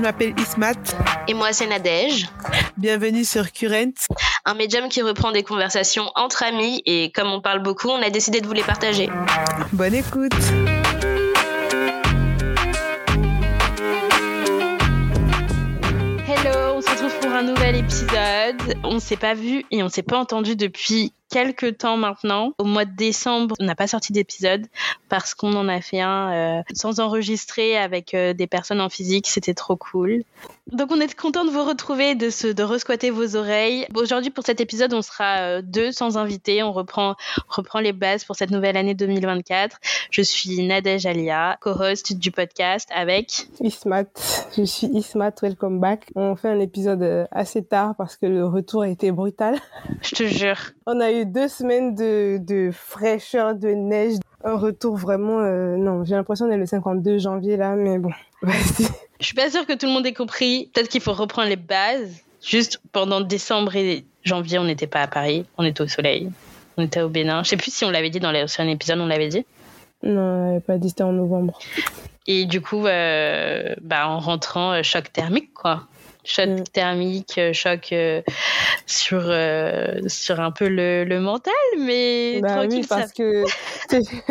je m'appelle Ismat. Et moi, c'est Nadège. Bienvenue sur Current. Un médium qui reprend des conversations entre amis et comme on parle beaucoup, on a décidé de vous les partager. Bonne écoute. Hello, on se retrouve pour un nouvel épisode. On s'est pas vu et on s'est pas entendu depuis quelques temps maintenant. Au mois de décembre, on n'a pas sorti d'épisode parce qu'on en a fait un euh, sans enregistrer avec euh, des personnes en physique. C'était trop cool. Donc on est content de vous retrouver, de se, de resquatter vos oreilles. Aujourd'hui pour cet épisode, on sera euh, deux sans invité. On reprend, reprend les bases pour cette nouvelle année 2024. Je suis Nadège Alia, co-host du podcast avec Ismat. Je suis Ismat. Welcome back. On fait un épisode assez tard parce que le retour a été brutal. Je te jure. On a eu deux semaines de, de fraîcheur, de neige, un retour vraiment. Euh, non, j'ai l'impression d'être le 52 janvier là, mais bon, vas-y. Je suis pas sûre que tout le monde ait compris. Peut-être qu'il faut reprendre les bases. Juste pendant décembre et janvier, on n'était pas à Paris, on était au soleil, on était au Bénin. Je sais plus si on l'avait dit dans un épisode, on l'avait dit. Non, on pas dit, c'était en novembre. Et du coup, euh, bah, en rentrant, euh, choc thermique, quoi choc mm. thermique, euh, choc euh, sur euh, sur un peu le, le mental, mais bah oui, parce que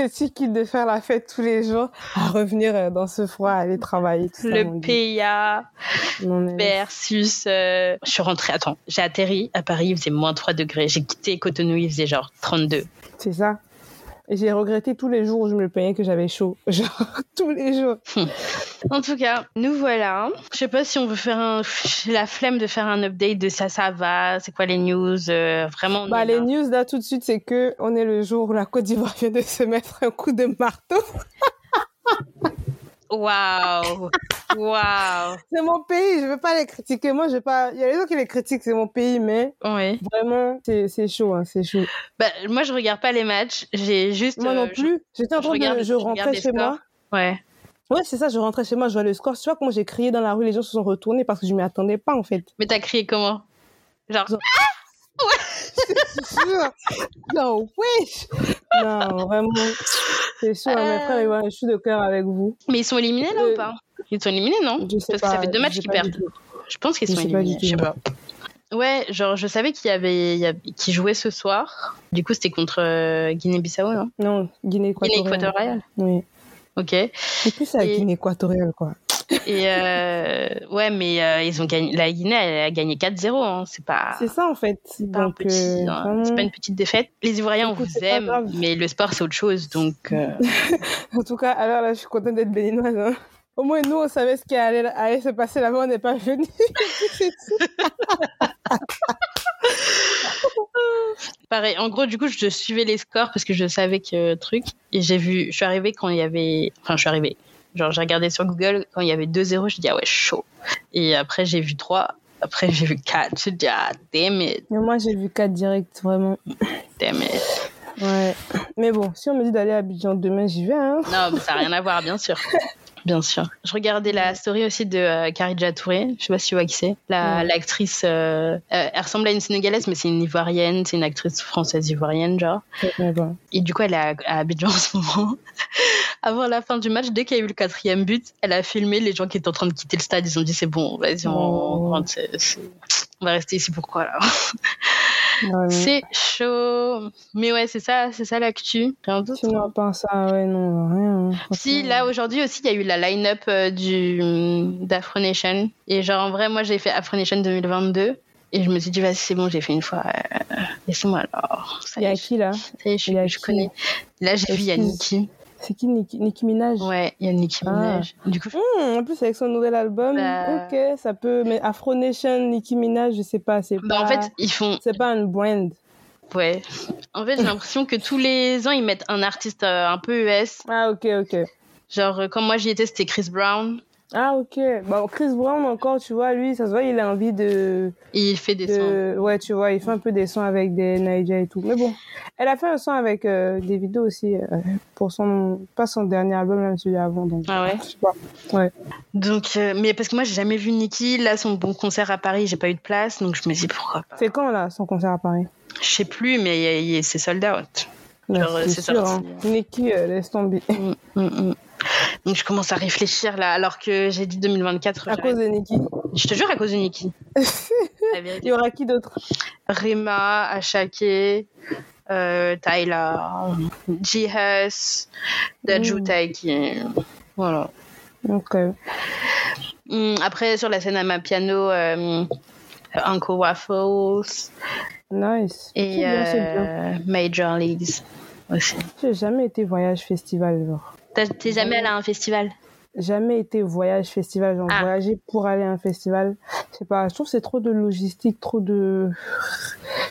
c'est qui de faire la fête tous les jours, à revenir dans ce froid, aller travailler. Tout le ça, PIA versus. je suis rentrée. Attends, j'ai atterri à Paris, il faisait moins 3 degrés. J'ai quitté Cotonou, il faisait genre 32. C'est ça. Et j'ai regretté tous les jours où je me plaignais que j'avais chaud. Genre, tous les jours. en tout cas, nous voilà. Je sais pas si on veut faire un... la flemme de faire un update de ça, ça va, c'est quoi les news, euh, vraiment. Bah, les news là tout de suite, c'est que on est le jour où la Côte d'Ivoire vient de se mettre un coup de marteau. Waouh! Waouh! C'est mon pays, je veux pas les critiquer. Moi, je vais pas. Il y a les gens qui les critiquent, c'est mon pays, mais oui. vraiment, c'est chaud, hein, c'est chaud. Bah, moi, je regarde pas les matchs. J'ai juste. Moi non euh, plus. J'étais en train de. Je rentrais chez moi. Ouais. Ouais, c'est ça, je rentrais chez moi, je vois le score. Tu vois comment j'ai crié dans la rue, les gens se sont retournés parce que je m'y attendais pas, en fait. Mais t'as crié comment? Genre. Genre... Ah ouais! non, wesh! Non, vraiment. C'est sûr, mes euh. frères, ils vont, je suis de cœur avec vous. Mais ils sont éliminés là ou pas? Ils sont éliminés, non? Parce que ça fait deux matchs qu'ils perdent. Je pense qu'ils sont éliminés. Je sais pas. Ouais, genre je savais qu'il y avait, qui jouait ce soir. Du coup, c'était contre euh, Guinée-Bissau, non? Non, Guinée-Équatoriale. Guinée-Équatoriale? Oui. Ok. C'est plus à Guinée-Équatoriale, quoi. Et euh, ouais, mais euh, ils ont gagné. La Guinée, elle a gagné 4-0. Hein. C'est pas. C'est ça en fait. C'est pas, euh, hein. pas, une petite défaite. Les Ivoiriens, on vous aime, mais le sport c'est autre chose. Donc. en tout cas, alors là, je suis contente d'être béninoise. Hein. Au moins, nous, on savait ce qui allait, allait se passer là-bas. On n'est pas venus. Pareil. En gros, du coup, je suivais les scores parce que je savais que truc. Et j'ai vu. Je suis arrivée quand il y avait. Enfin, je suis arrivée Genre, j'ai regardé sur Google, quand il y avait 2-0, je dis, ah ouais, chaud. Et après, j'ai vu 3. Après, j'ai vu 4. Je dis, ah, damn it. Mais moi, j'ai vu 4 direct, vraiment. Damn it. Ouais. Mais bon, si on me dit d'aller à Abidjan demain, j'y vais, hein. Non, mais ça n'a rien à voir, bien sûr. Bien sûr. Je regardais la story aussi de euh, Karidja Touré. Je sais pas si tu vois qui c'est. L'actrice, euh, euh, elle ressemble à une Sénégalaise, mais c'est une Ivoirienne. C'est une actrice française ivoirienne, genre. Et du coup, elle est à, Abidjan en ce moment. Avant la fin du match, dès qu'il y a eu le quatrième but, elle a filmé les gens qui étaient en train de quitter le stade. Ils ont dit c'est bon, vas-y, on, oh. on va rester ici. Pourquoi là c'est chaud. Mais ouais, c'est ça, c'est ça l'actu. Rien d'autre. Sinon, pas ça, ouais, non, rien. Hein. Si, là, aujourd'hui aussi, il y a eu la line-up euh, du, d'Afro Nation. Et genre, en vrai, moi, j'ai fait Afro Nation 2022. Et je me suis dit, vas-y, c'est bon, j'ai fait une fois. Euh, laissez-moi alors. Il y a qui là? Ça y est, je, je connais. Là, j'ai vu Yannick. C'est qui Nicki, Minaj? Ouais, il y a Nicki ah. Minaj. Du coup, hmm, en plus avec son nouvel album, bah. ok, ça peut. Mais Afro Nation, Nicki Minaj, je sais pas, c'est bah, pas. En fait, ils font. C'est pas un brand. Ouais. En fait, j'ai l'impression que tous les ans ils mettent un artiste euh, un peu US. Ah ok ok. Genre quand moi j'y étais, c'était Chris Brown. Ah ok. Bon, Chris Brown encore, tu vois, lui, ça se voit, il a envie de. Il fait des sons. Ouais, tu vois, il fait un peu des sons avec des Naija et tout. Mais bon, elle a fait un son avec euh, des vidéos aussi euh, pour son, pas son dernier album, même celui avant. Donc, ah ouais? Je sais pas. Ouais. Donc, euh, mais parce que moi j'ai jamais vu Nicki. Là, son bon concert à Paris, j'ai pas eu de place, donc je me dis pourquoi pas. C'est quand là, son concert à Paris? Je sais plus, mais c'est sold out. C'est sorti. Hein. Nicki, laisse tomber. Mm, mm, mm. Donc je commence à réfléchir là, alors que j'ai dit 2024. À cause de Nikki. Je te jure, à cause de Nikki. Il y aura qui d'autre? Rema, Ashake, euh, Tyler, G-Hus, Daju. Taiki. Voilà. Ok. Après, sur la scène à ma piano, euh, Uncle Waffles Nice. et bien. euh, Major Leagues aussi. J'ai jamais été voyage festival, genre. T'es jamais allé à un festival? Jamais été voyage festival, genre Ah. voyager pour aller à un festival. Je sais pas, je trouve que c'est trop de logistique, trop de...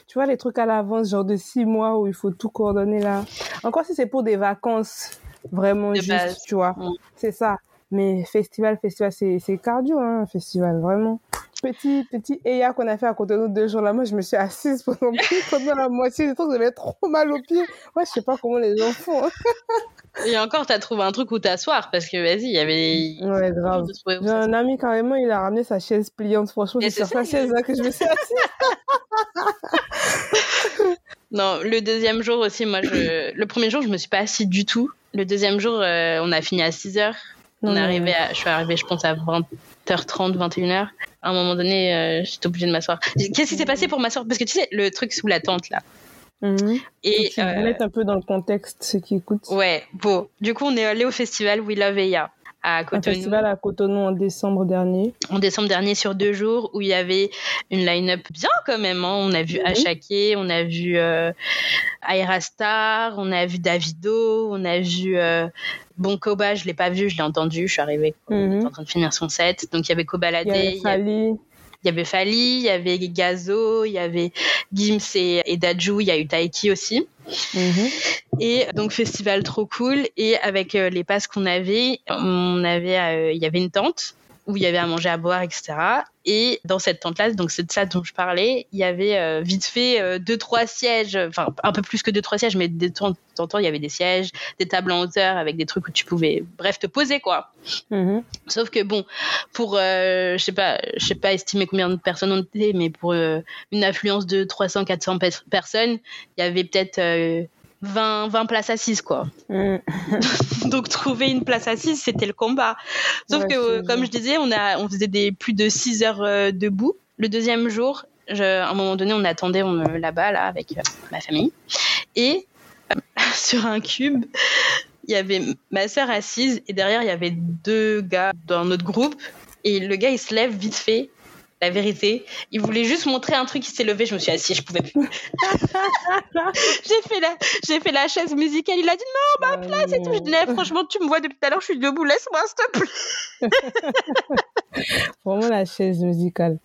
Tu vois, les trucs à l'avance, genre de six mois où il faut tout coordonner là. Encore si c'est pour des vacances, vraiment De juste, base. tu vois. Mm. C'est ça. Mais festival, festival, c'est c'est cardio, hein, un festival, vraiment. Petit, petit EA qu'on a fait à côté de nous deux jours là, moi je me suis assise pendant, pendant la moitié du temps, j'avais trop mal aux pieds. Moi je sais pas comment les gens font. hein. Et encore, t'as trouvé un truc où t'asseoir parce que vas-y, il y avait. Ouais, grave. J'ai un ami carrément, il a ramené sa chaise pliante. Franchement, c'est sur sa chaise là que je me suis assise. Non, le deuxième jour aussi, moi, je... le premier jour, je me suis pas assise du tout. Le deuxième jour, euh, on a fini à 6 heures. On est arrivé à... Je suis arrivée, je pense, à 20h30, 21h. À un moment donné, euh, j'étais obligée de m'asseoir. Qu'est-ce qui s'est passé pour m'asseoir? Parce que tu sais, le truc sous la tente, là. Mhm. Et, tu euh, mettre un peu dans le contexte ceux qui écoutent. ouais, bon. Du coup, on est allé au festival We Love Eya à Un Cotonou. festival à Cotonou en décembre dernier. en décembre dernier sur deux jours où il y avait une line-up bien quand même. hein. On a vu. Ashake, on a vu euh, Aira Star, on a vu Davido, on a vu euh, Bon Koba, je l'ai pas vu, je l'ai entendu, je suis arrivée, Mhm. était en train de finir son set. Donc il y avait Kobalade, Il y avait il y avait Fali, il y avait Gazo, il y avait Gims et, et Daju, il y a eu Taiki aussi. Mhm. Et donc festival trop cool. Et avec euh, les passes qu'on avait, on avait, euh, il y avait une tente où il y avait à manger, à boire, etc. Et dans cette tente-là, donc c'est de ça dont je parlais, il y avait euh, vite fait euh, deux trois sièges, enfin un peu plus que deux trois sièges, mais de temps en temps il y avait des sièges, des tables en hauteur avec des trucs où tu pouvais, bref, te poser quoi. Mhm. Sauf que bon, pour euh, je sais pas, je sais pas estimer combien de personnes on était, mais pour une affluence de 300-400 pe- personnes, il y avait peut-être 20, 20 places assises quoi. Mhm. Donc trouver une place assise, c'était le combat. Sauf Ouais, que euh, comme je disais, on a on faisait des plus de 6 heures euh, debout. Le deuxième jour, je, à un moment donné, on attendait on, euh, là-bas là avec euh, ma famille et euh, sur un cube, il y avait ma sœur assise et derrière il y avait deux gars dans notre groupe et le gars il se lève vite fait. La vérité, il voulait juste montrer un truc, il s'est levé, je me suis assise, je pouvais plus. j'ai fait la, j'ai fait la chaise musicale, il a dit non, ma place et tout. Je dis, Eh, franchement, tu me vois depuis tout à l'heure, je suis debout, laisse-moi, s'il te plaît. Vraiment la chaise musicale.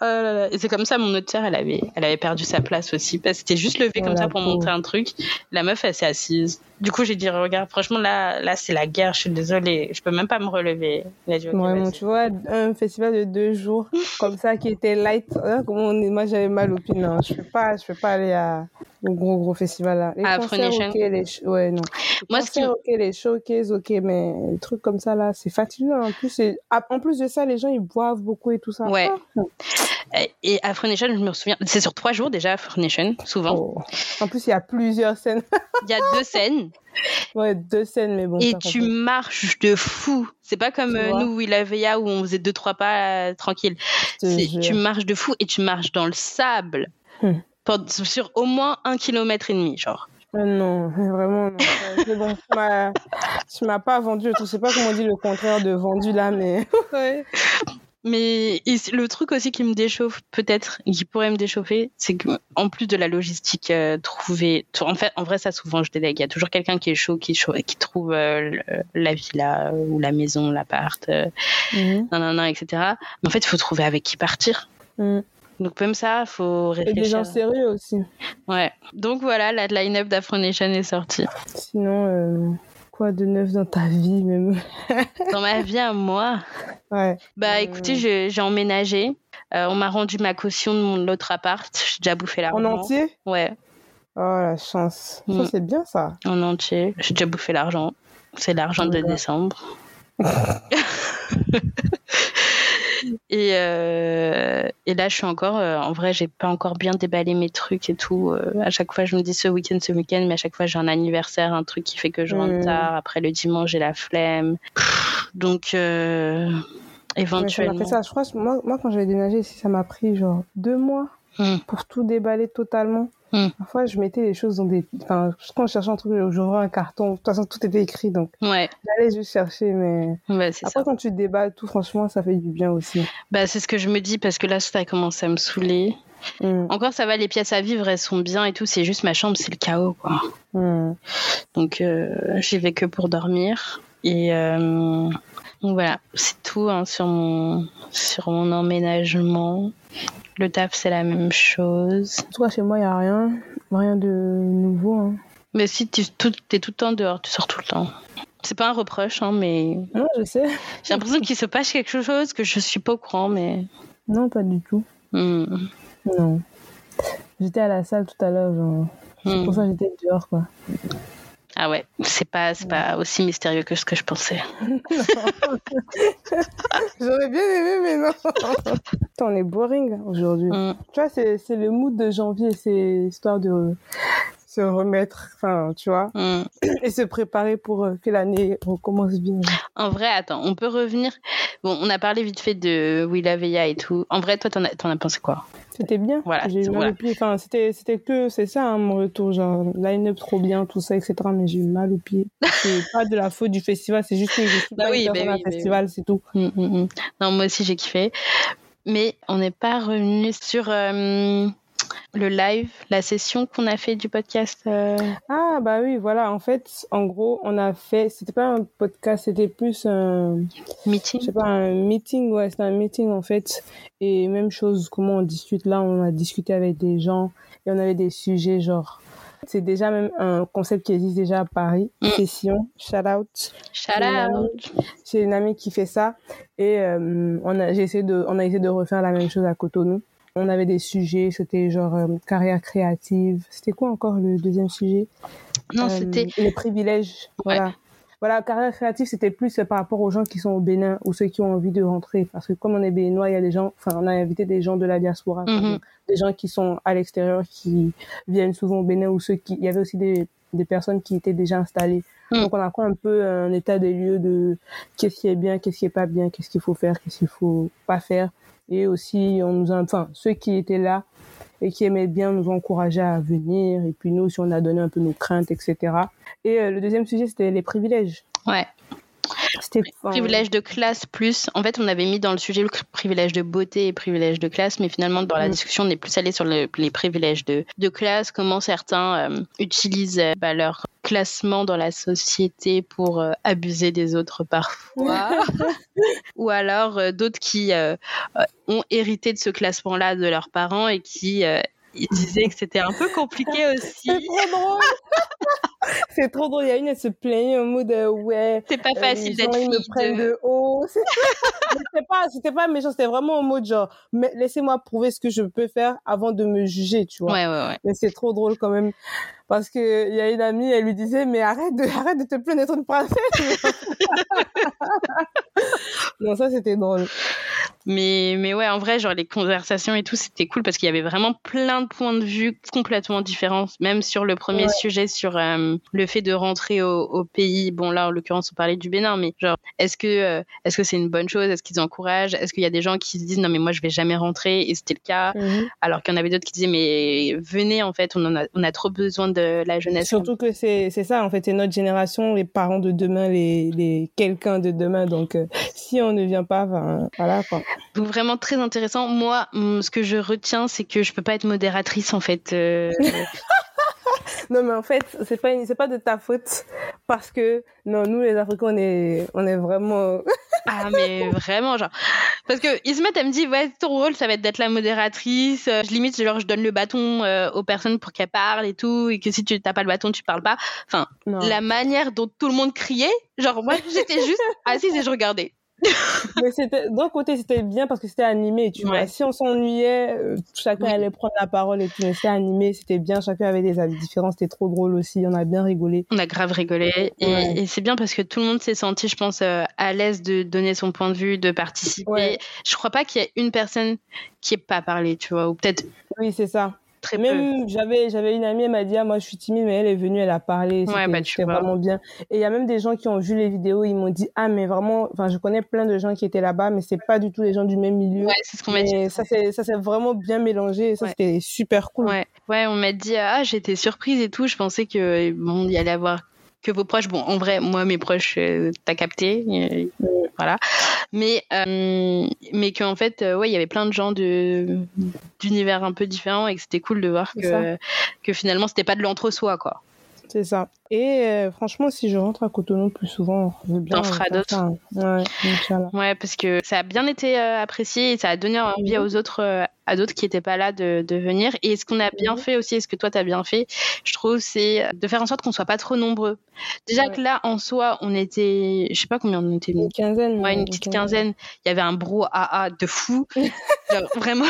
Oh là là. C'est comme ça, mon autre sœur, elle avait, elle avait perdu sa place aussi, parce c'était juste levé Oh, comme ça pour montrer un truc. La meuf, elle s'est assise. Du coup, j'ai dit, regarde, franchement, là, là, c'est la guerre, je suis désolée, je peux même pas me relever. A dit, tu vois, un festival de deux jours comme ça qui était light. Hein, comment on est... Moi, j'avais mal au pied. Non, je peux pas, je peux pas aller à au gros gros festival là. Les À concerts, ok, les ouais non. Les Moi, ce qui- ok, les showcases, ok, mais les trucs comme ça là, c'est fatigant. En plus, ah, en plus de ça, les gens ils boivent beaucoup et tout ça. Ouais. Ah. Et Afro Nation, je me souviens, c'est sur trois jours déjà, Afro Nation, souvent. Oh. En plus, il y a plusieurs scènes. Il y a deux scènes. ouais, deux scènes, mais bon. et tu marches de fou. C'est pas comme euh, nous, où il avait ya, où on faisait deux, trois pas euh, tranquille. Tu marches de fou et tu marches dans le sable. Hmm. Pendant- Sur au moins un kilomètre et demi, genre. Ah non, vraiment, non. Euh, bon. Tu m'as pas vendu. Je sais pas comment on dit le contraire de vendu là, mais. ouais. Mais et le truc aussi qui me déchauffe, peut-être, qui pourrait me déchauffer, c'est que en plus de la logistique, euh, trouver. En fait, en vrai, ça souvent je délègue. Il y a toujours quelqu'un qui est chaud, qui, trouve euh, la villa euh, ou la maison, l'appart, euh, Mhm. nan, nan, nan, etc. Mais en fait, il faut trouver avec qui partir. Mhm. Donc même ça, faut Et des réfléchir. gens sérieux aussi. Ouais. Donc voilà, la line-up d'Afro Nation est sortie. Sinon, quoi de neuf dans ta vie même? Dans ma vie à moi, Ouais. bah Euh. écoutez, je- j'ai emménagé. Euh, on m'a rendu ma caution de mon autre appart. J'ai déjà bouffé l'argent. En entier? Ouais, Oh la chance. Mm. Ça c'est bien ça. en entier. J'ai déjà bouffé l'argent. C'est l'argent de décembre. Et, euh, et là, je suis encore, euh, en vrai, j'ai pas encore bien déballé mes trucs et tout. Euh, à chaque fois, je me dis ce week-end, ce week-end, mais à chaque fois, j'ai un anniversaire, un truc qui fait que je rentre Mm. tard. Après le dimanche, j'ai la flemme. Donc, Ouais, ça m'a éventuellement. ça. Je crois moi, moi quand j'avais déménagé ici, ça m'a pris genre deux mois Mm. pour tout déballer totalement. Mm. Parfois, je mettais les choses dans des. Enfin, quand je cherchais un truc, j'ouvrais un carton. De toute façon, tout était écrit, donc Ouais, j'allais juste chercher. Mais ouais c'est ça. après, quand tu déballes tout, franchement, ça fait du bien aussi. Bah, c'est ce que je me dis parce que là, ça a commencé à me saouler. Mm. Encore, ça va, les pièces à vivre, elles sont bien et tout. C'est juste ma chambre, c'est le chaos, quoi. Mm. Donc, euh, j'y vais que pour dormir. Et euh, donc voilà, c'est tout hein, sur, mon, sur mon emménagement. Le taf, c'est la même chose. En tout cas, chez moi, il n'y a rien. Rien de nouveau. hein. Mais si tu tout, es tout le temps dehors, tu sors tout le temps. C'est pas un reproche, hein, mais Non, je sais. j'ai l'impression qu'il se passe quelque chose que je suis pas au courant, mais. Non, pas du tout. Hmm. Non. J'étais à la salle tout à l'heure, genre. C'est Hmm. pour ça que j'étais dehors, quoi. Ah ouais, c'est pas, c'est pas aussi mystérieux que ce que je pensais. J'aurais bien aimé, mais non. Putain, on est boring aujourd'hui. Hmm. Tu vois, c'est c'est le mood de janvier, c'est histoire de se remettre, enfin, tu vois, Hmm. et se préparer pour euh, que l'année recommence bien. En vrai, attends, on peut revenir. Bon, on a parlé vite fait de Willa Veya et tout. En vrai, toi, t'en as, as pensé quoi? C'était bien. Voilà, J'ai eu mal voilà. au pied. Enfin, c'était, c'était que, c'est ça, hein, mon retour, genre, line-up trop bien, tout ça, etc. Mais j'ai eu mal au pied. C'est pas de la faute du festival, c'est juste que je suis Bah pas oui, bah personne oui, bah festival, c'est tout. Mm, mm, mm. Non, moi aussi j'ai kiffé. Mais on n'est pas revenu sur euh, le live, la session qu'on a fait du podcast. euh, Ah, bah oui, voilà. En fait, en gros, on a fait, c'était pas un podcast, c'était plus un, je meeting. sais pas, un meeting, ouais, c'était un meeting en fait. Et même chose, comment on discute là, on a discuté avec des gens et on avait des sujets genre. C'est déjà même un concept qui existe déjà à Paris, Mm. session, shout out. Shout out. J'ai une amie qui fait ça et euh, on a j'ai essayé de on a essayé de refaire la même chose à Cotonou. On avait des sujets, c'était genre euh, carrière créative. C'était quoi encore le deuxième sujet? Non, Euh, c'était. les privilèges. Voilà. Voilà, carrière créative, c'était plus par rapport aux gens qui sont au Bénin ou ceux qui ont envie de rentrer. Parce que comme on est béninois, il y a des gens, enfin, on a invité des gens de la diaspora, Mhm. des gens qui sont à l'extérieur, qui viennent souvent au Bénin ou ceux qui, il y avait aussi des, des personnes qui étaient déjà installées. Mhm. Donc, on a pris un peu un état des lieux de qu'est-ce qui est bien, qu'est-ce qui est pas bien, qu'est-ce qu'il faut faire, qu'est-ce qu'il faut pas faire. Et aussi, on nous enfin, ceux qui étaient là et qui aimaient bien nous ont encouragés à venir. Et puis nous aussi, on a donné un peu nos craintes, etc. Et euh, le deuxième sujet, c'était les privilèges. Ouais. C'était Privilège de classe plus. En fait, on avait mis dans le sujet le privilège de beauté et privilège de classe, mais finalement, dans la Mm. discussion, on est plus allé sur le- les privilèges de, de classe, comment certains euh, utilisent euh, bah, leur classement dans la société pour euh, abuser des autres parfois. Ou alors euh, d'autres qui ont hérité de ce classement-là de leurs parents et qui euh, ils disaient que c'était un peu compliqué aussi. C'est trop drôle. c'est trop drôle. Il y a une, elle se plaignait au mode de, ouais. C'est pas euh, facile d'être gens, ils me fille prennent de... de haut. C'était pas, c'était pas méchant. C'était vraiment au mode genre, mais laissez-moi prouver ce que je peux faire avant de me juger, tu vois. Ouais, ouais, ouais. Mais c'est trop drôle quand même. Parce que il y a une amie, elle lui disait, mais arrête de, arrête de te plaindre d'être une princesse. non, ça c'était drôle. Mais, mais ouais, en vrai, genre les conversations et tout, c'était cool parce qu'il y avait vraiment plein de points de vue complètement différents. Même sur le premier Ouais. sujet, sur euh, le fait de rentrer au, au pays. Bon, là, en l'occurrence, on parlait du Bénin, mais genre, est-ce que euh, est-ce que c'est une bonne chose? Est-ce qu'ils encouragent? Est-ce qu'il y a des gens qui se disent non, mais moi, je vais jamais rentrer? Et c'était le cas. Alors qu'il y en avait d'autres qui disaient mais venez, en fait, on, en a, on a trop besoin de la jeunesse. Surtout que c'est, c'est ça, en fait, c'est notre génération, les parents de demain, les, les quelqu'un de demain. Donc, euh, si on ne vient pas, ben, voilà, quoi. Donc vraiment très intéressant. Moi, hum, ce que je retiens, c'est que je peux pas être modératrice, en fait. euh, Non, mais en fait, c'est pas, c'est pas de ta faute. Parce que, non, nous, les Africains, on est, on est vraiment, Ah mais vraiment genre parce que Ismet elle me dit ouais ton rôle ça va être d'être la modératrice Euh, je limite genre je donne le bâton euh, aux personnes pour qu'elles parlent et tout et que si tu t'as pas le bâton tu parles pas enfin non. la manière dont tout le monde criait genre moi j'étais juste assise et je regardais mais c'était d'un côté c'était bien parce que c'était animé tu vois si on s'ennuyait euh, chacun Oui. allait prendre la parole et tout mais c'était animé c'était bien chacun avait des avis différents c'était trop drôle aussi on a bien rigolé On a grave rigolé et, Ouais. et c'est bien parce que tout le monde s'est senti, je pense, euh, à l'aise de donner son point de vue, de participer. Ouais. Je crois pas qu'il y ait une personne qui ait pas parlé, tu vois, ou peut-être oui c'est ça très même j'avais j'avais une amie elle m'a dit ah, moi je suis timide mais elle est venue elle a parlé c'était bah, vraiment bien et il y a même des gens qui ont vu les vidéos ils m'ont dit ah mais vraiment enfin je connais plein de gens qui étaient là-bas mais c'est pas du tout les gens du même milieu Ouais, c'est ce qu'on m'a dit. mais ça c'est ça s'est vraiment bien mélangé et ça Ouais. c'était super cool Ouais, ouais, on m'a dit ah j'étais surprise et tout. Je pensais que bon il y allait avoir que vos proches. Bon, en vrai, moi mes proches, euh, t'as capté, euh, voilà. Mais euh, mais qu'en fait, euh, ouais, il y avait plein de gens de d'univers un peu différents et que c'était cool de voir que que finalement c'était pas de l'entre-soi quoi. C'est ça. Et euh, franchement, si je rentre à Cotonou plus souvent, je veux bien. T'en feras ça. Ouais. Ouais, parce que ça a bien été euh, apprécié et ça a donné envie Mhm. aux autres, euh, à d'autres qui n'étaient pas là de, de venir. Et ce qu'on a bien Mhm. fait aussi, et ce que toi t'as bien fait, je trouve, c'est de faire en sorte qu'on soit pas trop nombreux. Déjà Ouais. que là, en soi, on était, je sais pas combien on était. Une quinzaine. Ouais, une petite quinzaine. Il y avait un bro AA de fou. Genre, vraiment.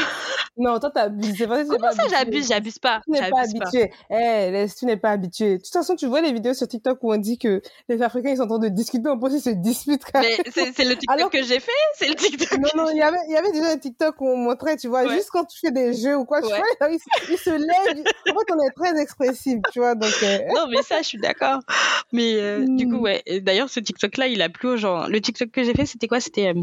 Non, toi, t'abuses. C'est pas, Comment ça, j'abuse? J'abuse pas. Tu n'es pas pas. habitué. Eh, laisse, tu n'es pas habitué. De toute façon, tu vois les vidéos sur TikTok où on dit que les Africains, ils sont en train de discuter, on pense qu'ils se disputent. quand Mais c'est c'est le TikTok Alors- que j'ai fait. C'est le TikTok. Non, non, il y avait, il y avait déjà un TikTok où on montrait, tu vois, Ouais. juste quand tu fais des jeux ou quoi, tu Ouais. vois, ils, se- ils se lèvent. En fait, on est très expressif, tu vois, donc, euh, Non, mais ça, je suis d'accord. Mais euh, du coup, ouais. Et D'ailleurs, ce TikTok-là, il a plu aux gens. Le TikTok que j'ai fait, c'était quoi? C'était. euh,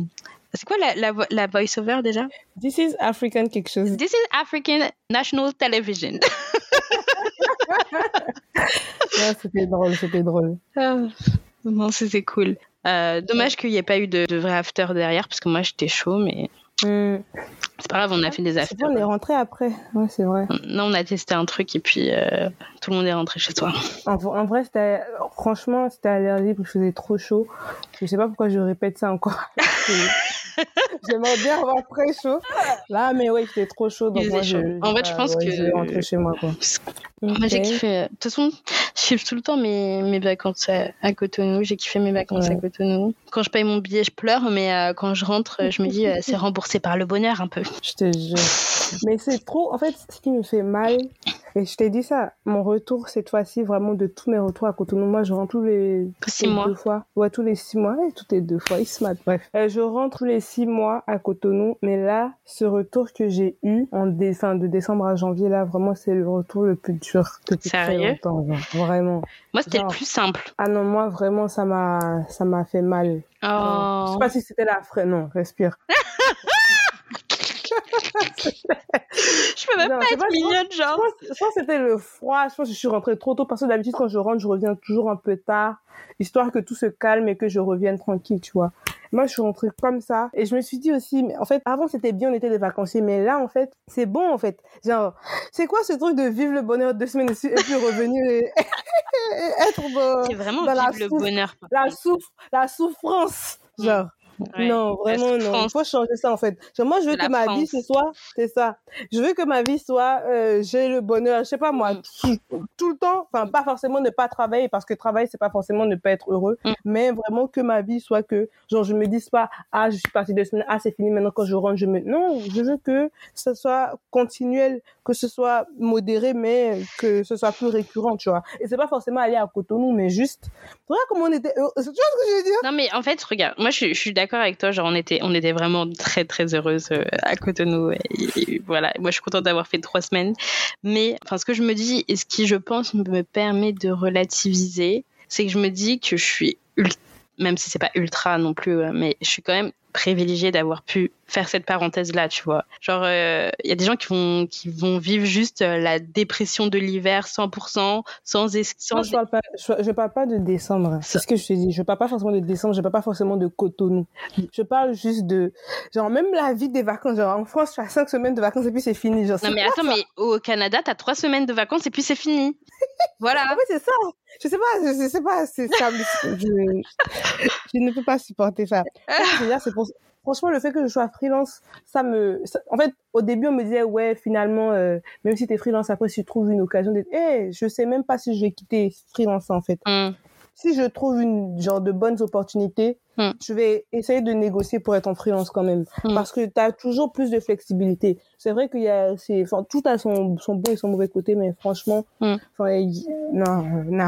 C'est quoi la, la, la voice-over déjà? This is African quelque chose. This is African National Television. Ouais, c'était drôle, c'était drôle. Ah, non, c'était cool. Euh, dommage qu'il n'y ait pas eu de, de vrai after derrière, parce que moi, j'étais chaud, mais Hmm. c'est pas grave, on a fait des afters. bon, on est rentré après. Ouais, c'est vrai. Non, on a testé un truc et puis euh, tout le monde est rentré chez soi. En, en vrai, c'était, franchement, c'était à l'air libre, il faisait trop chaud. Je sais pas pourquoi je répète ça encore. J'aimerais bien avoir très chaud. Là, mais ouais, il faisait trop chaud. Donc moi, faisait je, chaud. En fait, je pense ouais, que- Je vais rentrer chez moi, quoi. Moi, j'ai kiffé. De toute façon, je kiffe tout le temps mes, mes vacances à, à Cotonou. J'ai kiffé mes vacances à. Cotonou. Quand je paye mon billet, je pleure, mais euh, quand je rentre, je me dis, euh, c'est remboursé par le bonheur un peu. Je te jure. Mais c'est trop, en fait, ce qui me fait mal, et je t'ai dit ça, mon retour cette fois-ci, vraiment de tous mes retours à Cotonou, moi je rentre tous les Six les mois. deux fois. Ouais, tous les six mois, ouais, toutes les deux fois, il se mate, bref. Euh, je rentre tous les six mois à Cotonou, mais là, ce retour que j'ai eu en dé... fin, de décembre à janvier, là, vraiment, c'est le retour le plus dur depuis très Sérieux longtemps, genre, vraiment. Moi, c'était le plus simple. Ah non, moi, vraiment, ça m'a, ça m'a fait mal. Genre, Je Oh. sais pas si c'était la fraîche, non, respire. Je peux même Non, pas être pas- je pense- mignonne, Je genre. pense, je pense que c'était le froid. Je pense que je suis rentrée trop tôt parce que d'habitude, quand je rentre, je reviens toujours un peu tard, histoire que tout se calme et que je revienne tranquille, tu vois. Moi, je suis rentrée comme ça et je me suis dit aussi, mais en fait, avant c'était bien, on était des vacanciers, mais là, en fait, c'est bon, en fait. Genre, c'est quoi ce truc de vivre le bonheur deux semaines et puis revenir et, être bon, C'est vraiment dans la vivre le bonheur. la la souffrance, genre. Ouais. Non, vraiment non. Il faut changer ça en fait. Genre, moi, je veux que ma vie ce soit, c'est ça. Je veux que ma vie soit, euh, j'ai le bonheur. Je sais pas moi, Mm. tout, tout le temps. Enfin, pas forcément ne pas travailler parce que travailler c'est pas forcément ne pas être heureux, Mm. mais vraiment que ma vie soit que, genre, je me dise pas, ah, je suis partie deux semaines, ah, c'est fini maintenant quand je rentre, je me, non, je veux que ce soit continuel, que ce soit modéré, mais que ce soit plus récurrent, tu vois. Et c'est pas forcément aller à Cotonou, mais juste, regarde comment on était, heureux. tu vois ce que je veux dire? Non, mais en fait, regarde, moi, je, suis- je suis d'accord avec toi. Genre, on était, on était vraiment très, très heureuses euh, à Cotonou. Et, et voilà, moi, je suis contente d'avoir fait trois semaines. Mais, enfin, ce que je me dis et ce qui, je pense, me permet de relativiser, c'est que je me dis que je suis ultra, même si c'est pas ultra non plus, euh, mais je suis quand même privilégiée d'avoir pu faire cette parenthèse là tu vois genre il y a des gens qui vont qui vont vivre juste euh, la dépression de l'hiver 100% sans es- sans je parle pas, je, je parle pas de décembre. C'est ce que je te dis. Je parle pas forcément de décembre. Je parle pas forcément de Cotonou. Je parle juste de, genre, même la vie des vacances. Genre, en France, tu as cinq semaines de vacances et puis c'est fini. Genre, Non mais attends, ça mais au Canada, t'as trois semaines de vacances et puis c'est fini. voilà. En fait, c'est ça. Je sais pas, je, sais pas, c'est ça. Je, je ne peux pas supporter ça. C'est pour, franchement, le fait que je sois freelance, ça me, ça- en fait, au début, on me disait, ouais, finalement, euh, même si t'es freelance, après, si tu trouves une occasion d'être, eh, je sais même pas si je vais quitter freelance, en fait. Hum. si je trouve une genre de bonnes opportunités, Mm. je vais essayer de négocier pour être en freelance quand même. Mm. Parce que tu as toujours plus de flexibilité. C'est vrai qu'il y a, enfin, tout a son, son bon et son mauvais côté, mais franchement, enfin, non, non.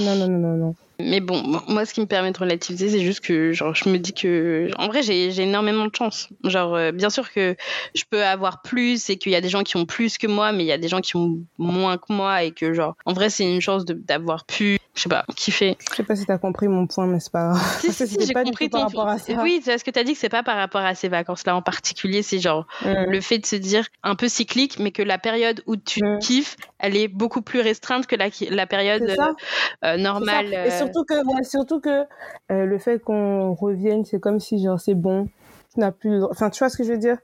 non, non, non, non, non. Mais bon, moi, ce qui me permet de relativiser, c'est juste que, genre, je me dis que, en vrai, j'ai énormément de chance. Genre, euh, bien sûr que je peux avoir plus et qu'il y a des gens qui ont plus que moi, mais il y a des gens qui ont moins que moi et que, genre, en vrai, c'est une chance d'avoir pu, je sais pas, kiffer. Je sais pas si t'as compris mon point, mais c'est pas. Si, si, c'était j'ai compris tout par ton rapport à ça. Oui, c'est ce que tu as dit que c'est pas par rapport à ces vacances-là en particulier, c'est genre le fait de se dire un peu cyclique, mais que la période où tu kiffes, elle est beaucoup plus restreinte que la, la période C'est ça. euh, euh, normale. Surtout que, ouais, surtout que euh, le fait qu'on revienne, c'est comme si genre c'est bon. Tu n'as plus, enfin, tu vois ce que je veux dire?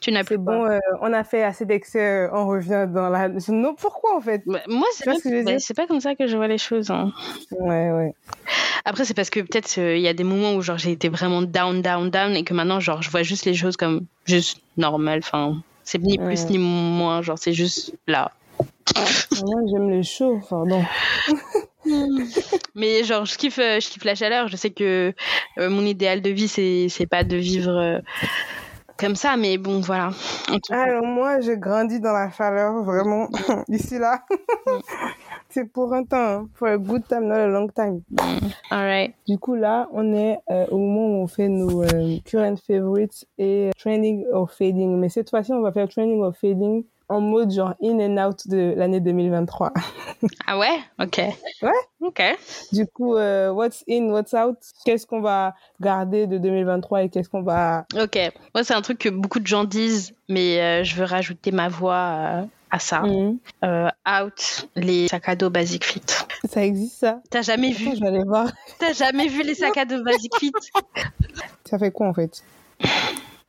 Tu n'as plus bon, euh, on a fait assez d'excès, euh, on revient dans la. Non, pourquoi en fait Ouais, Moi, c'est pas, ce bah, pas comme ça que je vois les choses. hein. Ouais, ouais. Après, c'est parce que peut-être euh, il y a des moments où genre j'ai été vraiment down, down, down, et que maintenant genre je vois juste les choses comme juste normales. Enfin, c'est ni plus Ouais. ni moins. Genre c'est juste là. Moi, j'aime les chauds, pardon. Mais genre je kiffe, euh, je kiffe la chaleur. Je sais que euh, mon idéal de vie c'est c'est pas de vivre euh, comme ça, mais bon voilà. Alors moi, j'ai grandi dans la chaleur, vraiment, ici là. c'est pour un temps, hein. for a good time, not a long time. Alright. Du coup, là, on est euh, au moment où on fait nos current favorites et training or fading. Mais cette fois-ci, on va faire training or fading en mode genre in and out de l'année 2023. Ah ouais? Ok. Ouais. Ok. Du coup, euh, what's in, what's out? Qu'est-ce qu'on va garder de 2023 et qu'est-ce qu'on va... Ok. Moi c'est un truc que beaucoup de gens disent, mais euh, je veux rajouter ma voix euh, à ça. Mhm. Out les sacs à dos Basic Fit. Ça existe, ça? T'as jamais vu? je vais aller voir. T'as jamais vu les sacs à dos Basic Fit? Ça fait quoi, en fait?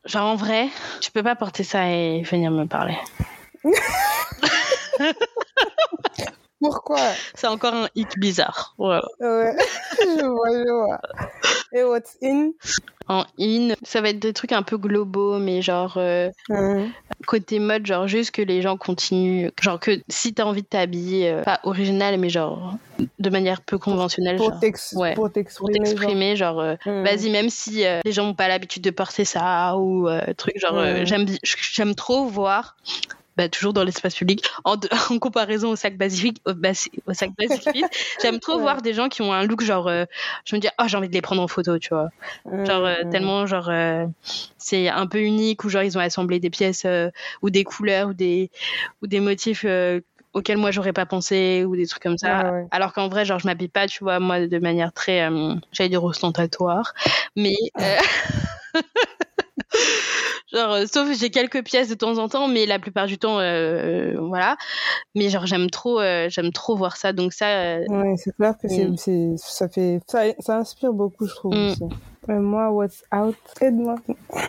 Genre en vrai, tu peux pas porter ça et venir me parler. Pourquoi? C'est encore un hic bizarre. Voilà. Ouais, je vois, je vois. Et what's in? En in, ça va être des trucs un peu globaux, mais genre euh, Mhm. côté mode, genre juste que les gens continuent. Genre que si t'as envie de t'habiller, euh, pas original, mais genre de manière peu conventionnelle, Pour genre, t'ex- ouais. pour t'exprimer. genre. t'exprimer, genre, euh, Mhm. vas-y, même si les gens n'ont pas l'habitude de porter ça ou truc, genre, bi- j'aime trop voir. Bah, toujours dans l'espace public, en, de- en comparaison au sac basique, au, sac fit, j'aime trop Ouais. voir des gens qui ont un look genre, euh, je me dis, oh j'ai envie de les prendre en photo, tu vois. Genre euh, tellement genre euh, c'est un peu unique ou genre ils ont assemblé des pièces ou des couleurs ou des ou des motifs auxquels moi j'aurais pas pensé ou des trucs comme ça. Ouais. Alors qu'en vrai genre je m'habille pas tu vois moi de manière très euh, j'allais dire ostentatoire mais euh, genre euh, sauf j'ai quelques pièces de temps en temps mais la plupart du temps euh, voilà mais genre j'aime trop euh, j'aime trop voir ça donc ça euh, Ouais, c'est clair que c'est, Mm. c'est, ça fait, ça, ça inspire beaucoup, je trouve. Mm. aussi. Moi, what's out? Aide-moi.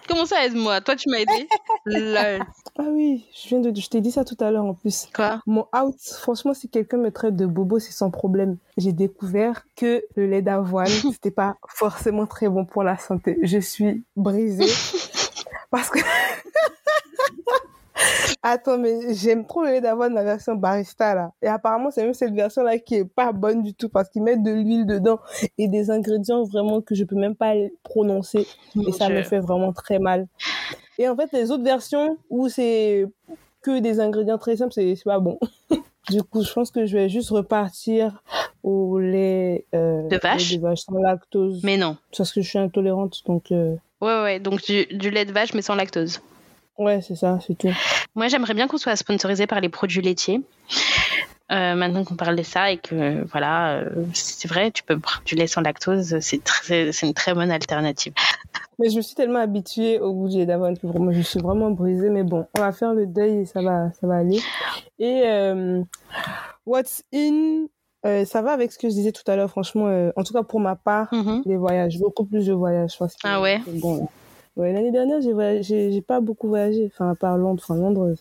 comment ça aide-moi? Toi tu m'as aidé Lol. Ah oui, je viens de, je t'ai dit ça tout à l'heure en plus. quoi? Mon out, franchement, si quelqu'un me traite de bobo, c'est sans problème. J'ai découvert que le lait d'avoine, c'était pas forcément très bon pour la santé. Je suis brisée. parce que, Attends, mais j'aime trop le lait d'avoine, la version barista, là. Et apparemment, c'est même cette version-là qui est pas bonne du tout parce qu'ils mettent de l'huile dedans et des ingrédients vraiment que je peux même pas prononcer. Mon Et ça me fait vraiment très mal. Et en fait, les autres versions où c'est que des ingrédients très simples, c'est c'est pas bon. du coup, je pense que je vais juste repartir au lait, euh, De vache lait de vache sans lactose. mais non Parce que je suis intolérante, donc euh, Ouais, ouais, donc du, du lait de vache mais sans lactose. ouais, c'est ça, c'est tout. Moi, j'aimerais bien qu'on soit sponsorisé par les produits laitiers. Euh, maintenant qu'on parle de ça et que voilà, euh, c'est vrai, tu peux prendre du lait sans lactose, c'est très, c'est une très bonne alternative. Mais je me suis tellement habituée au goût du lait d'avoine que vraiment, je suis vraiment brisée. Mais bon, on va faire le deuil et ça va, ça va aller. Et euh, what's in, euh, ça va avec ce que je disais tout à l'heure, franchement. euh, en tout cas, pour ma part, Mhm. les voyages, beaucoup plus de voyages. parce que- Ah ouais Bon. Ouais, l'année dernière, j'ai pas beaucoup voyagé. Enfin, à part Londres. Enfin, Londres.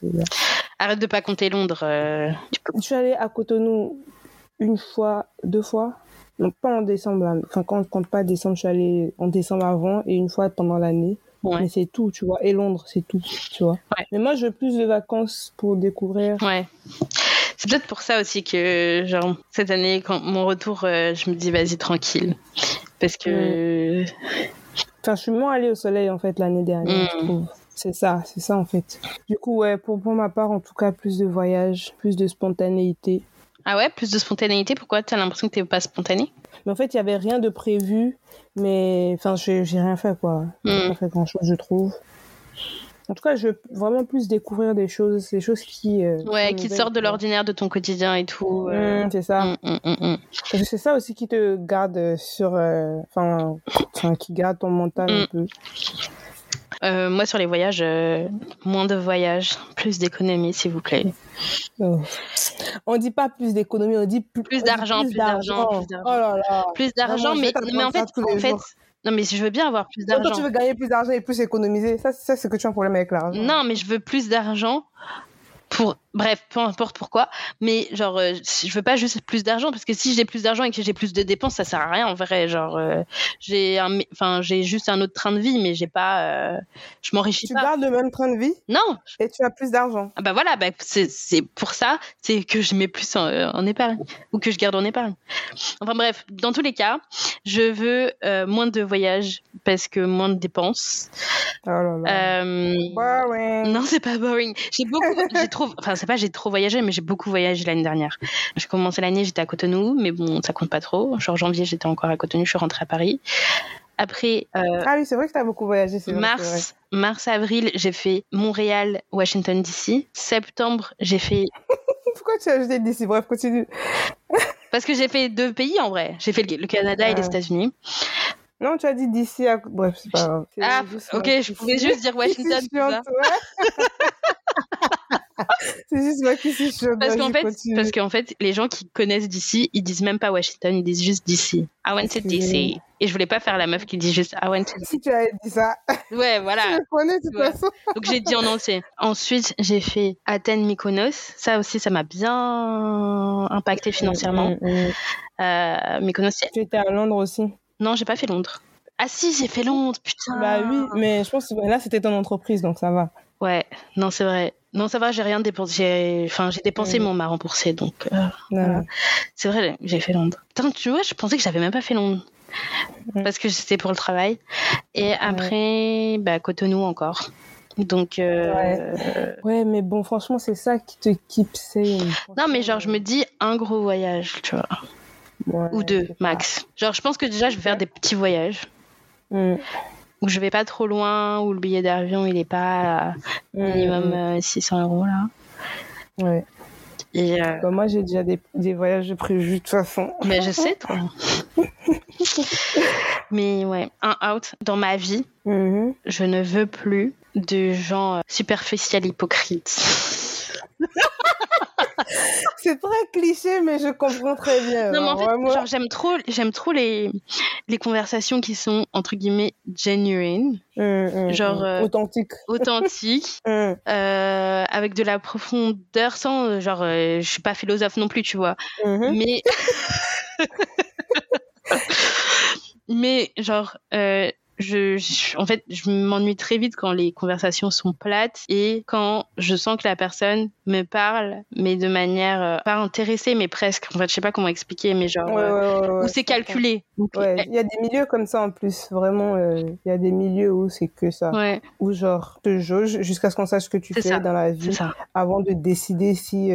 Arrête de pas compter Londres. euh, tu peux- Je suis allée à Cotonou une fois, deux fois. Donc, pas en décembre. là. Enfin, quand on compte pas décembre, je suis allée en décembre avant et une fois pendant l'année. Ouais. Mais c'est tout, tu vois. Et Londres, c'est tout, tu vois. Ouais. Mais moi, je veux plus de vacances pour découvrir. Ouais. C'est peut-être pour ça aussi que, genre, cette année, quand mon retour, euh, je me dis, vas-y, tranquille. Parce que. Enfin, je suis moins allée au soleil, en fait, l'année dernière, Mm. je trouve. C'est ça, c'est ça, en fait. Du coup, ouais, pour, pour ma part, en tout cas, plus de voyages, plus de spontanéité. Ah ouais, plus de spontanéité, pourquoi? T'as l'impression que t'es pas spontané? Mais en fait, il y avait rien de prévu, mais enfin, j'ai j'ai rien fait, quoi. J'ai Mm. pas fait grand-chose, je trouve. En tout cas, je veux vraiment plus découvrir des choses, des choses qui... euh, Ouais, qui sortent de l'ordinaire de ton quotidien et tout. euh. Mm, c'est ça. Mm, mm, mm, mm. Parce que c'est ça aussi qui te garde euh, sur... Enfin, qui garde ton mental un peu. Moi, sur les voyages, moins de voyages, plus d'économie, s'il vous plaît. Oh. On dit pas plus d'économie, on dit plus, Plus d'argent, plus d'argent, plus d'argent. Oh là là. Plus d'argent, Vraiment, je mais, en fait, en fait. Non, mais je veux bien avoir plus Toi, d'argent. tu veux gagner plus d'argent et plus économiser. Ça, ça c'est que tu as un problème avec l'argent. Non, mais je veux plus d'argent pour. Bref, peu importe pourquoi. Mais genre, euh, je veux pas juste plus d'argent parce que si j'ai plus d'argent et que j'ai plus de dépenses, ça sert à rien en vrai. Genre, euh, j'ai un, enfin, j'ai juste un autre train de vie, mais j'ai pas. euh, je m'enrichis Tu pas. gardes le même train de vie Non. et tu as plus d'argent. Ah bah voilà, bah c'est c'est pour ça, c'est que je mets plus en, euh, en épargne ou que je garde en épargne. Enfin bref, dans tous les cas, je veux moins de voyages parce que moins de dépenses. Oh là là. Boring. non, c'est pas boring. J'ai beaucoup, j'ai trop, enfin c'est pas j'ai trop voyagé, mais j'ai beaucoup voyagé l'année dernière. J'ai commencé l'année, j'étais à Cotonou, mais bon, ça compte pas trop. Genre janvier, j'étais encore à Cotonou, je suis rentrée à Paris. Après euh, Ah oui, c'est vrai que tu as beaucoup voyagé. c'est vrai, mars, mars, avril, j'ai fait Montréal, Washington DC. Septembre, j'ai fait Pourquoi tu as ajouté d'ici Bref, continue. parce que j'ai fait deux pays en vrai. J'ai fait le Canada et les Ah. États-Unis. Non, tu as dit d'ici à. Bref, c'est pas grave. Ah, ok, je pouvais juste dire Washington. c'est juste moi qui suis chiante. Parce qu'en fait, continue. parce qu'en fait, les gens qui connaissent DC, ils disent même pas Washington, ils disent juste DC. I went to DC. Et je voulais pas faire la meuf qui dit juste I went to Si tu avais dit ça, Ouais, voilà. connais de toute Ouais. façon. Donc j'ai dit en entier. Ensuite, j'ai fait Athènes, Mykonos. Ça aussi, ça m'a bien impacté financièrement. Mm, mm, mm. Euh, Mykonos, Tu étais à Londres aussi. non, j'ai pas fait Londres. Ah si, j'ai fait Londres, putain. Bah oui, mais je pense que là, c'était ton entreprise, donc ça va. Ouais, non, c'est vrai. Non, ça va, j'ai rien dépensé. Enfin, j'ai dépensé, mais on m'a remboursé. Donc, euh, Voilà. c'est vrai, j'ai fait Londres. Putain, tu vois, je pensais que j'avais même pas fait Londres. Parce que c'était pour le travail. Et après, bah, Cotonou encore. Donc, euh, Ouais. Ouais, mais bon, franchement, c'est ça qui te keep sane. non, mais genre, je me dis un gros voyage, tu vois. Ouais, Ou deux, max. Genre, je pense que déjà, je vais faire des petits voyages. Mm, Où je vais pas trop loin, où le billet d'avion, il est pas minimum mm. euh, 600 euros, là. Ouais. Et, euh, Bah, moi, j'ai déjà des, des voyages prévus de toute façon. Mais je sais, toi. Mais ouais, un out dans ma vie, Mhm. je ne veux plus de gens euh, superficiels hypocrites. C'est très cliché, mais je comprends très bien. Non, mais en fait, vraiment. genre, j'aime trop, j'aime trop les, les conversations qui sont entre guillemets genuine, Mm, mm, genre, euh, Authentique. authentiques, euh, avec de la profondeur, sans genre, euh, je suis pas philosophe non plus, tu vois, Mhm. mais mais genre je, je- en fait je m'ennuie très vite quand les conversations sont plates et quand je sens que la personne me parle mais de manière euh, pas intéressée mais presque en fait je sais pas comment expliquer mais genre Ouais, euh, ouais, ouais, ouais, où c'est calculé Donc, il y a des milieux comme ça en plus. Vraiment, euh, il y a des milieux où c'est que ça. ouais Où genre, te jauge jusqu'à ce qu'on sache ce que tu fais ça, dans la vie avant de décider si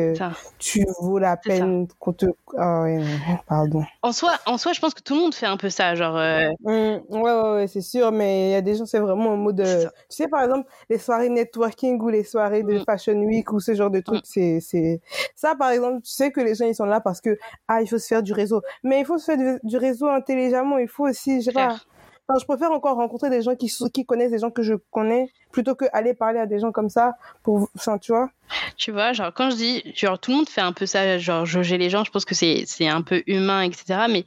tu vaux la peine qu'on te. Ah ouais, pardon. en soi en soi je pense que tout le monde fait un peu ça genre Mm, ouais, ouais, ouais, c'est sûr, mais il y a des gens, c'est vraiment en mode. Tu sais, par exemple, les soirées networking ou les soirées de Mm. Fashion Week ou ce genre de trucs, c'est, c'est. Ça, par exemple, tu sais que les gens, ils sont là parce que, ah, il faut se faire du réseau. Mais il faut se faire du, du réseau intelligemment, il faut aussi, je sais pas. Enfin, je préfère encore rencontrer des gens qui, qui connaissent des gens que je connais plutôt que aller parler à des gens comme ça pour, enfin, tu vois. Tu vois, genre quand je dis, genre tout le monde fait un peu ça, genre jauger les gens, je pense que c'est c'est un peu humain, etc. Mais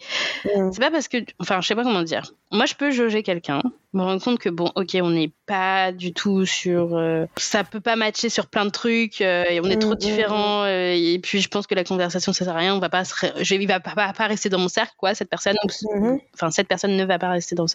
Mm. c'est pas parce que, enfin, je sais pas comment dire. Moi, je peux jauger quelqu'un, me rendre compte que bon, ok, on n'est pas du tout sur, euh, ça peut pas matcher sur plein de trucs, euh, et on est Mm, trop mm, différents, euh, et puis je pense que la conversation ça sert à rien, on va pas, se ré- je, il va pas, pas, pas rester dans mon cercle, quoi, cette personne, enfin cette personne ne va pas rester dans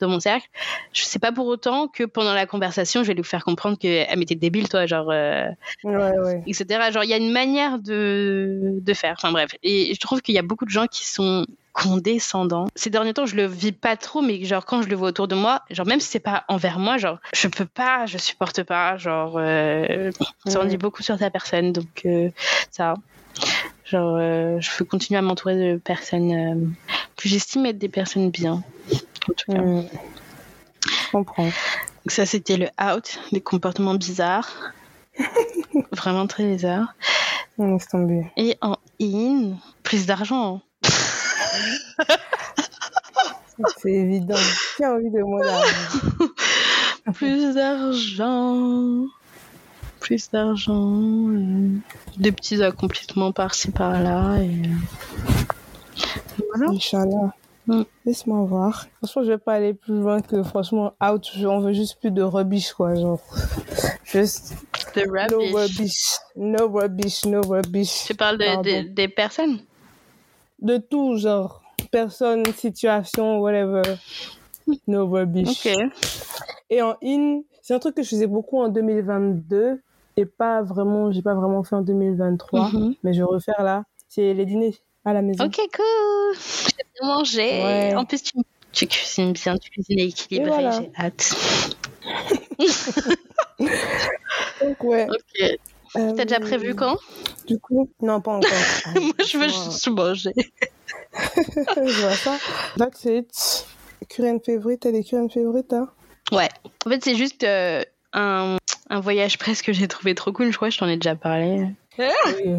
dans mon cercle. Je sais pas pour autant que pendant la conversation conversation, je vais lui faire comprendre qu'elle m'était débile, toi, genre, euh, Ouais, ouais. etc. Genre, il y a une manière de, de faire. Enfin, bref. Et je trouve qu'il y a beaucoup de gens qui sont condescendants. Ces derniers temps, je le vis pas trop, mais genre, quand je le vois autour de moi, genre, même si c'est pas envers moi, genre, je peux pas, je supporte pas, genre, euh, ça en dit beaucoup sur ta personne, donc, euh, ça. Genre, euh, je veux continuer à m'entourer de personnes que j'estime être des personnes bien. En tout cas. Je comprends. Donc ça, c'était le out, des comportements bizarres. Vraiment très bizarres. On. Et en in, plus d'argent. C'est évident. Qui a envie de moins d'argent Plus d'argent. Plus d'argent. des petits accomplissements par-ci par-là. Et... euh, Voilà. Inch'Allah. Mm. Laisse-moi voir. Franchement, je vais pas aller plus loin que franchement out. On veut juste plus de rubbish, quoi. Genre, juste The no rubbish. rubbish. No rubbish, no rubbish. Tu parles de- de- des personnes? De tout, genre. Personne, situation, whatever. No rubbish. Ok. Et en in, c'est un truc que je faisais beaucoup en 2022 et pas vraiment, j'ai pas vraiment fait en 2023, Mhm. mais je vais refaire là. C'est les dîners à la maison. Ok, cool. J'ai bien mangé. Ouais. En plus, tu, tu cuisines bien, tu cuisines équilibré. Voilà. J'ai hâte. Donc ouais. Ok. Euh, T'as déjà prévu quand? Du coup, non, pas encore. Moi, je veux juste manger. je vois ça. That's it. Current favorite, t'as des current favorites, hein? Ouais. En fait, c'est juste euh, un, un voyage presque que j'ai trouvé trop cool. Je crois que je t'en ai déjà parlé. Oui, euh,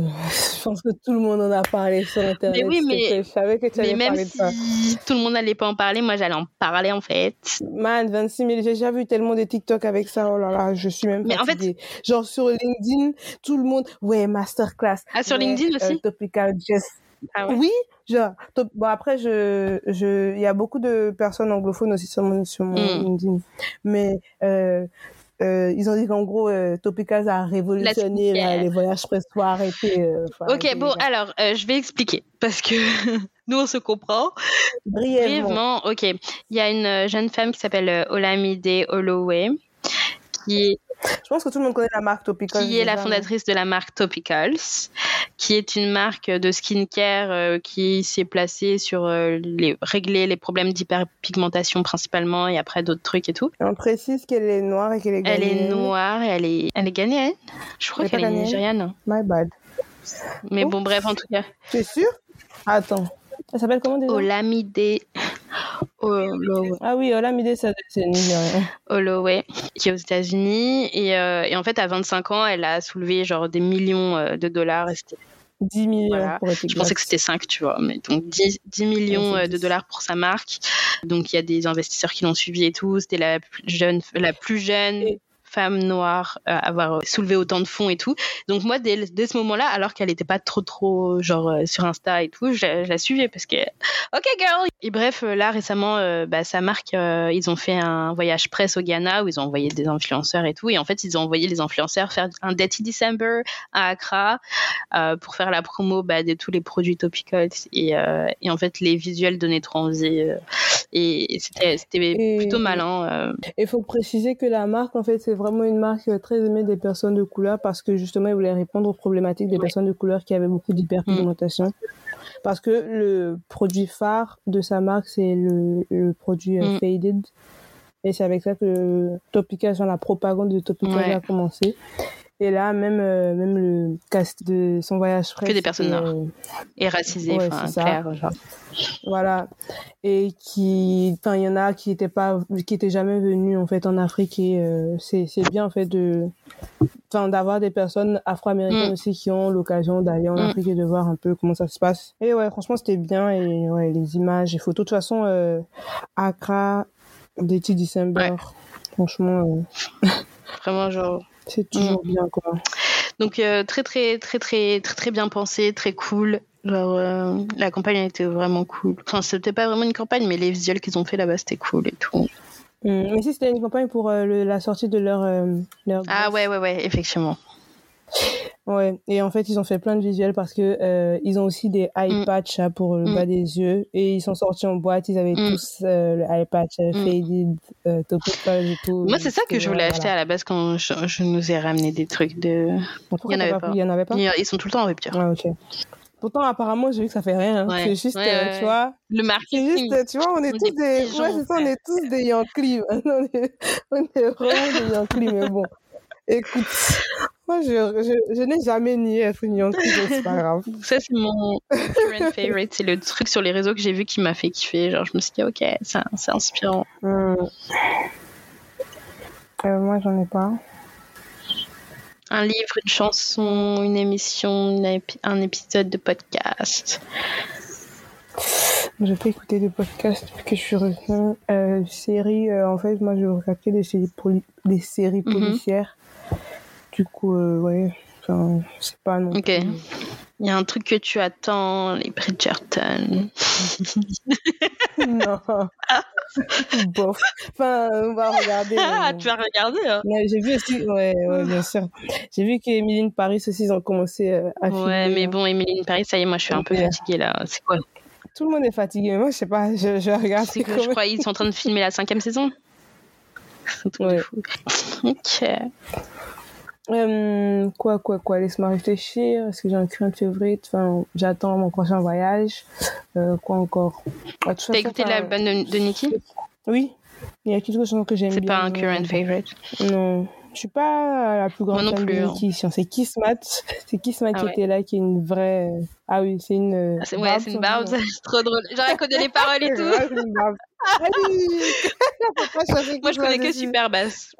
je pense que tout le monde en a parlé sur internet. Mais oui, mais-. Je savais que tu Mais même parler de ça. si tout le monde n'allait pas en parler, moi, j'allais en parler en fait. Man, 26 000, j'ai déjà vu tellement de TikTok avec ça. Oh là là, je suis même Mais en fait-. Genre sur LinkedIn, tout le monde, ouais, masterclass. Ah, sur Ouais, LinkedIn aussi euh, Topical Just. Ah ouais Oui, genre, top- bon après, je, je, il y a beaucoup de personnes anglophones aussi sur mon, sur mon Mm. LinkedIn. Mais, euh, euh, ils ont dit qu'en gros, euh, Topicals a révolutionné là, les voyages arrêter. euh, Ok, bon, genre. alors, euh, je vais expliquer. Parce que nous, on se comprend. brièvement. Brièvement, ok. Il y a une euh, jeune femme qui s'appelle euh, Olamide Holloway. Qui Je pense que tout le monde connaît la marque Topicals. qui est la déjà, fondatrice de la marque Topicals, qui est une marque de skincare euh, qui s'est placée sur euh, les, régler les problèmes d'hyperpigmentation principalement et après d'autres trucs et tout. On précise qu'elle est noire et qu'elle est Elle est ghanéenne. noire et elle est, elle est ghanéenne. Je crois qu'elle est ghanéenne nigériane. My bad. Mais Oh. bon, bref, en tout cas. Tu es sûr? Attends. Elle s'appelle comment déjà? Olamide Holloway. Ah oui, Olamide, nigérien. Holloway, qui est aux États-Unis. Et, euh, et en fait, à 25 ans, elle a soulevé genre des millions euh, de dollars. Et c'était- 10 millions Voilà. pour être Je pensais que c'était 5, tu vois. Mais donc 10, 10 millions Ouais, euh, de 10. dollars pour sa marque. Donc il y a des investisseurs qui l'ont suivi et tout. C'était la plus jeune, la plus jeune Et- femme noire à avoir soulevé autant de fonds et tout. Donc moi, dès, dès ce moment-là, alors qu'elle n'était pas trop trop genre euh, sur Insta et tout, je, la- je la suivais parce que ok girl. Et bref, euh, là récemment, euh, bah, sa marque, euh, ils ont fait un voyage presse au Ghana où ils ont envoyé des influenceurs et tout. Et en fait, ils ont envoyé les influenceurs faire un Dirty December à Accra euh, pour faire la promo bah, de tous les produits topicals. Et, euh, et en fait, les visuels donnaient trop envie. euh, et et c'était plutôt malin. euh. Il faut préciser que la marque, en fait, c'est vraiment une marque euh, très aimée des personnes de couleur parce que justement, ils voulaient répondre aux problématiques des personnes de couleur qui avaient beaucoup d'hyperpigmentation. Parce que le produit phare de sa marque, c'est le, le produit euh, Mm. Faded. Et c'est avec ça que Topical, genre la propagande de Topical Ouais. a commencé. Et là, même, euh, même le cast de son voyage presse, des personnes c'était, noires. euh, Et racisé, Ouais, clair. Genre. voilà et qui enfin il y en a qui étaient pas qui étaient jamais venus en fait en Afrique et euh, c'est c'est bien en fait de enfin d'avoir des personnes afro-américaines Mm. aussi qui ont l'occasion d'aller en Mm. Afrique et de voir un peu comment ça se passe et ouais franchement c'était bien et ouais les images et photos de toute façon euh, Accra Dirty December franchement euh, Vraiment, genre. C'est toujours bien quoi Donc, euh, très, très, très, très, très, très bien pensé, très cool. Genre, euh, la campagne a été vraiment cool. Enfin, c'était pas vraiment une campagne, mais les visuels qu'ils ont fait là-bas, c'était cool et tout. Mm. mais si c'était une campagne pour euh, le- la sortie de leur leur Ah ouais, ouais, ouais, effectivement. Ouais, et en fait, ils ont fait plein de visuels parce que euh, ils ont aussi des eye Mm. patch hein, pour le Mm. bas des yeux et ils sont sortis en boîte. Ils avaient Mm. tous euh, le eye patch euh, faded, euh, topical et tout. Moi, c'est ça que je voulais acheter à la base quand je, je nous ai ramené des trucs de. Pourquoi Il y en avait pas pas. pris Il y en avait pas Ils sont tout le temps en rupture. Ah, ok. Pourtant, apparemment, j'ai vu que ça fait rien. hein. Ouais. C'est juste, Ouais, ouais, tu vois, Le c'est marketing. juste, tu vois, on est On tous est des, petits ouais, gens, c'est ça, on est tous des Yankees. on est, on est vraiment des Yankees, mais bon. Écoute, moi, je, je, je n'ai jamais nié être une Yankee, donc c'est pas grave. Ça, c'est mon current favorite. C'est le truc sur les réseaux que j'ai vu qui m'a fait kiffer. Genre, je me suis dit, ok, c'est inspirant. Hum. Euh, moi, j'en ai pas. Un livre, une chanson, une émission, une épi- un épisode de podcast. Je peux écouter des podcasts depuis que je suis revenue. Euh, séries, euh, en fait, moi, je regarde que des séries, poli- des séries Mhm. policières. Du coup, euh, ouais, enfin, c'est pas non Ok. Il y a un truc que tu attends, les Bridgerton. non. Bof. Enfin, on va regarder. Ah, tu as regardé hein. Ouais, J'ai vu aussi, ouais, ouais, bien sûr. J'ai vu qu'Emily in Paris aussi, ils ont commencé euh, à Ouais, filmer, mais hein. bon, Emily in Paris, ça y est, moi je suis un peu fatiguée là. C'est quoi? Tout le monde est fatigué, moi, je sais pas, je, je regarde. C'est que je crois qu'ils sont en train de filmer la cinquième saison. C'est un truc de Ouais. fou. Ok. Euh, quoi, quoi, quoi, laisse-moi réfléchir. Est-ce que j'ai un current favorite Enfin, j'attends mon prochain voyage. Euh, quoi encore? Ah, T'as écouté enfin, l'album de, de Nicki? Oui. Il y a quelques chansons que j'aime bien. C'est pas un current favorite. Non. Je suis pas la plus grande fan plus, de hein. Nicki. C'est Kismat. C'est Kismat Ah qui ouais. était là, qui est une vraie. Ah oui, c'est une. euh, Ah, c'est- Ouais, c'est une barbe, c'est trop drôle. Genre, elle connaît les paroles et tout. Ouais, c'est une barbe. Allez Faut pas chercher Moi, je connais que super basse.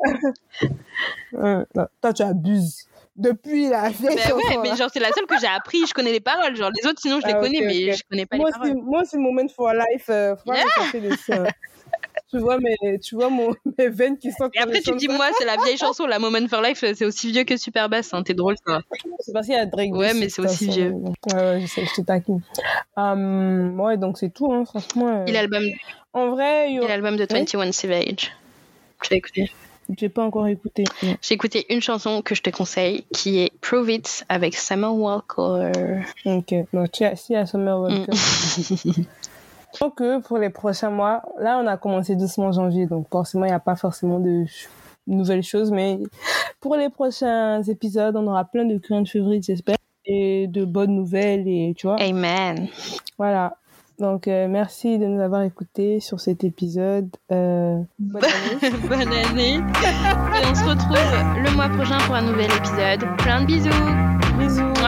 Ouais, non, toi, tu abuses. Depuis la vieille Mais chanson, ouais, mais genre, c'est la seule que j'ai appris. Je connais les paroles. Genre, les autres, sinon, je les Ah, connais, mais je connais pas moi les paroles. moi aussi, Moment for Life, euh, faut pas me chercher dessus. Tu vois, mes, tu vois mon, mes veines qui sortent. Et après, tu dis, ça. moi, c'est la vieille chanson, la Moment for Life, c'est aussi vieux que super basse. Hein. T'es drôle, toi. C'est parce qu'il y a Drake. Ouais, mais c'est aussi vieux. Ouais, ouais, je sais, je te taquine. Hum, ouais, donc c'est tout, hein, franchement. euh. Et l'album En vrai, il y aura- l'album de 21 Savage. Tu l'as écouté j'ai pas encore écouté. J'ai écouté une chanson que je te conseille qui est Prove It avec Summer Walker. Ok, donc tu as, si à Summer Walker. Mm. Donc, pour les prochains mois, là, on a commencé doucement janvier, donc forcément, il n'y a pas forcément de nouvelles choses, mais pour les prochains épisodes, on aura plein de current favorites, j'espère, et de bonnes nouvelles, et tu vois. Amen. Voilà. Donc, euh, merci de nous avoir écoutés sur cet épisode. Euh, bonne année. Bonne année. Et on se retrouve le mois prochain pour un nouvel épisode. Plein de bisous. Bisous.